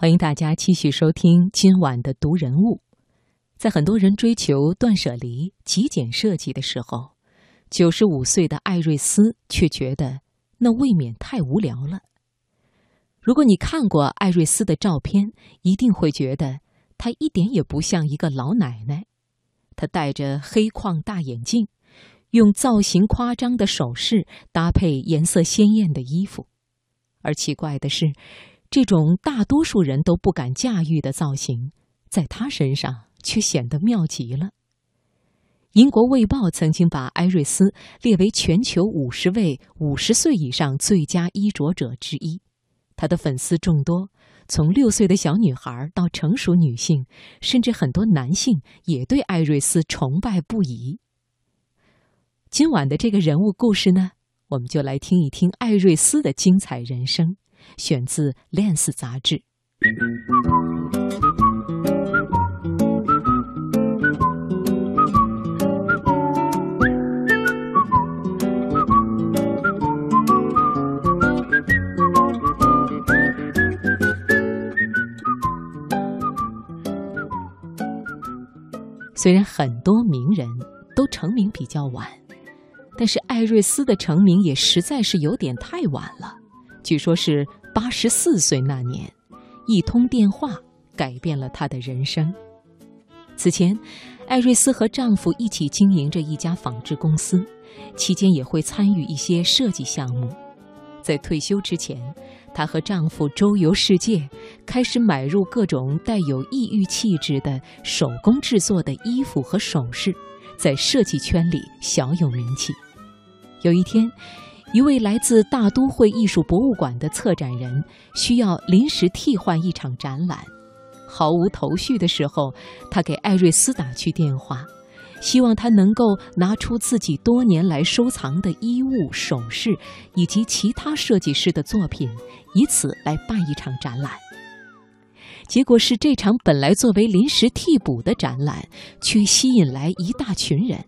欢迎大家继续收听今晚的读人物。在很多人追求断舍离、极简设计的时候，九十五岁的艾瑞斯却觉得那未免太无聊了。如果你看过艾瑞斯的照片，一定会觉得她一点也不像一个老奶奶。她戴着黑框大眼镜，用造型夸张的首饰搭配颜色鲜艳的衣服，而奇怪的是。这种大多数人都不敢驾驭的造型，在他身上却显得妙极了。英国《卫报》曾经把艾瑞斯列为全球五十位五十岁以上最佳衣着者之一。他的粉丝众多，从六岁的小女孩到成熟女性，甚至很多男性也对艾瑞斯崇拜不已。今晚的这个人物故事呢，我们就来听一听艾瑞斯的精彩人生。选自《Lens》杂志。虽然很多名人都成名比较晚，但是艾瑞斯的成名也实在是有点太晚了。据说是八十四岁那年，一通电话改变了她的人生。此前，艾瑞斯和丈夫一起经营着一家纺织公司，期间也会参与一些设计项目。在退休之前，她和丈夫周游世界，开始买入各种带有异域气质的手工制作的衣服和首饰，在设计圈里小有名气。有一天。一位来自大都会艺术博物馆的策展人需要临时替换一场展览，毫无头绪的时候，他给艾瑞斯打去电话，希望他能够拿出自己多年来收藏的衣物、首饰以及其他设计师的作品，以此来办一场展览。结果是，这场本来作为临时替补的展览，却吸引来一大群人。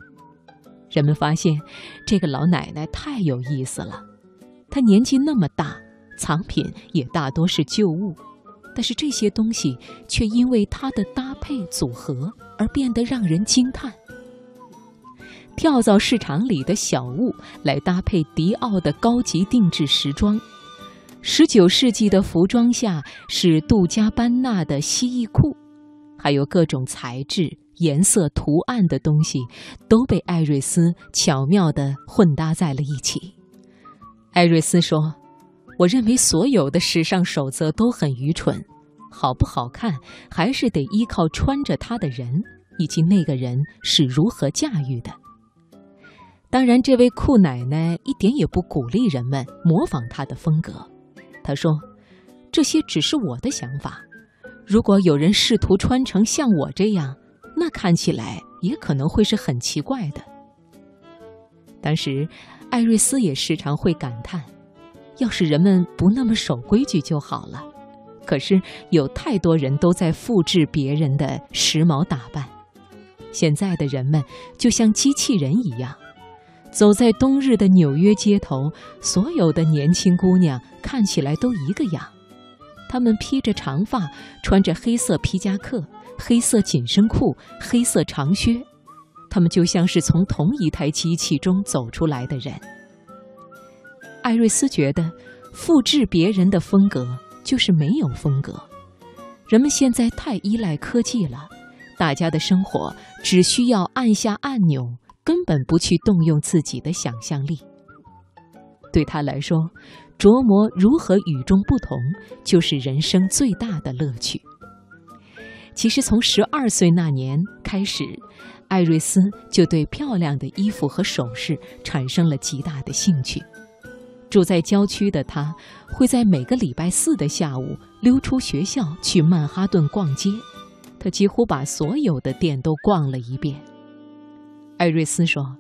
人们发现，这个老奶奶太有意思了。她年纪那么大，藏品也大多是旧物，但是这些东西却因为她的搭配组合而变得让人惊叹。跳蚤市场里的小物来搭配迪奥的高级定制时装，十九世纪的服装下是杜嘉班纳的蜥蜴裤，还有各种材质。颜色、图案的东西都被艾瑞斯巧妙地混搭在了一起。艾瑞斯说：“我认为所有的时尚守则都很愚蠢，好不好看还是得依靠穿着它的人以及那个人是如何驾驭的。”当然，这位酷奶奶一点也不鼓励人们模仿她的风格。她说：“这些只是我的想法，如果有人试图穿成像我这样。”那看起来也可能会是很奇怪的。当时，艾瑞斯也时常会感叹：“要是人们不那么守规矩就好了。”可是，有太多人都在复制别人的时髦打扮。现在的人们就像机器人一样，走在冬日的纽约街头，所有的年轻姑娘看起来都一个样。她们披着长发，穿着黑色皮夹克。黑色紧身裤，黑色长靴，他们就像是从同一台机器中走出来的人。艾瑞斯觉得，复制别人的风格就是没有风格。人们现在太依赖科技了，大家的生活只需要按下按钮，根本不去动用自己的想象力。对他来说，琢磨如何与众不同，就是人生最大的乐趣。其实从十二岁那年开始，艾瑞斯就对漂亮的衣服和首饰产生了极大的兴趣。住在郊区的他，会在每个礼拜四的下午溜出学校去曼哈顿逛街。他几乎把所有的店都逛了一遍。艾瑞斯说，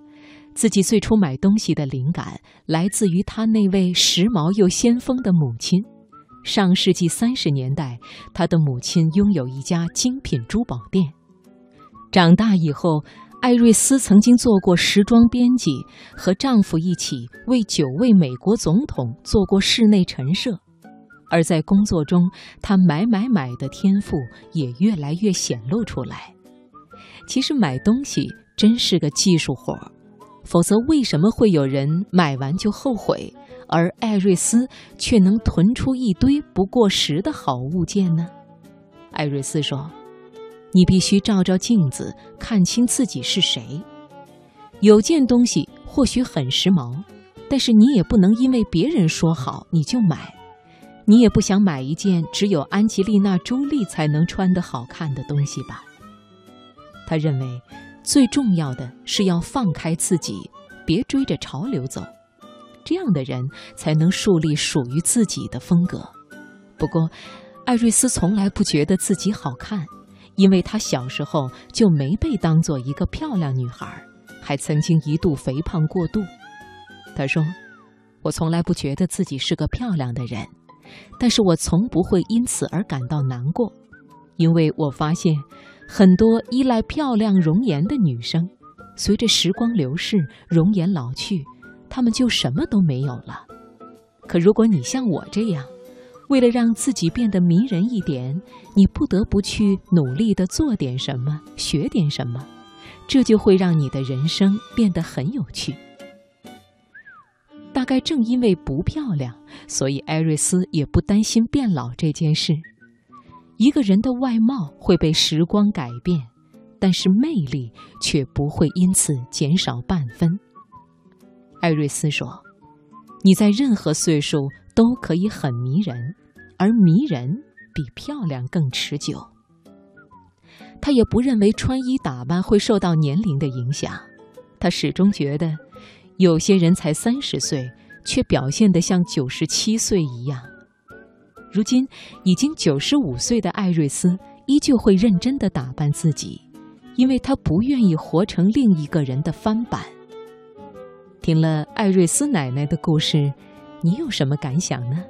自己最初买东西的灵感来自于他那位时髦又先锋的母亲。上世纪三十年代，他的母亲拥有一家精品珠宝店。长大以后，艾瑞斯曾经做过时装编辑，和丈夫一起为九位美国总统做过室内陈设。而在工作中，他买买买的天赋也越来越显露出来。其实买东西真是个技术活儿，否则为什么会有人买完就后悔，而艾瑞斯却能囤出一堆不过时的好物件呢？艾瑞斯说：“你必须照照镜子，看清自己是谁。有件东西或许很时髦，但是你也不能因为别人说好你就买。”你也不想买一件只有安吉丽娜·朱莉才能穿的好看的东西吧？他认为，最重要的是要放开自己，别追着潮流走，这样的人才能树立属于自己的风格。不过，艾瑞斯从来不觉得自己好看，因为她小时候就没被当做一个漂亮女孩，还曾经一度肥胖过度。他说：“我从来不觉得自己是个漂亮的人。”但是我从不会因此而感到难过，因为我发现，很多依赖漂亮容颜的女生，随着时光流逝，容颜老去，他们就什么都没有了。可如果你像我这样，为了让自己变得迷人一点，你不得不去努力的做点什么，学点什么，这就会让你的人生变得很有趣。大概正因为不漂亮，所以艾瑞斯也不担心变老这件事。一个人的外貌会被时光改变，但是魅力却不会因此减少半分。艾瑞斯说：“你在任何岁数都可以很迷人，而迷人比漂亮更持久。”他也不认为穿衣打扮会受到年龄的影响，他始终觉得。有些人才三十岁，却表现得像九十七岁一样。如今已经九十五岁的艾瑞斯依旧会认真地打扮自己，因为他不愿意活成另一个人的翻版。听了艾瑞斯奶奶的故事，你有什么感想呢？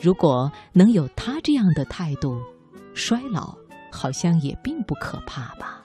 如果能有她这样的态度，衰老好像也并不可怕吧。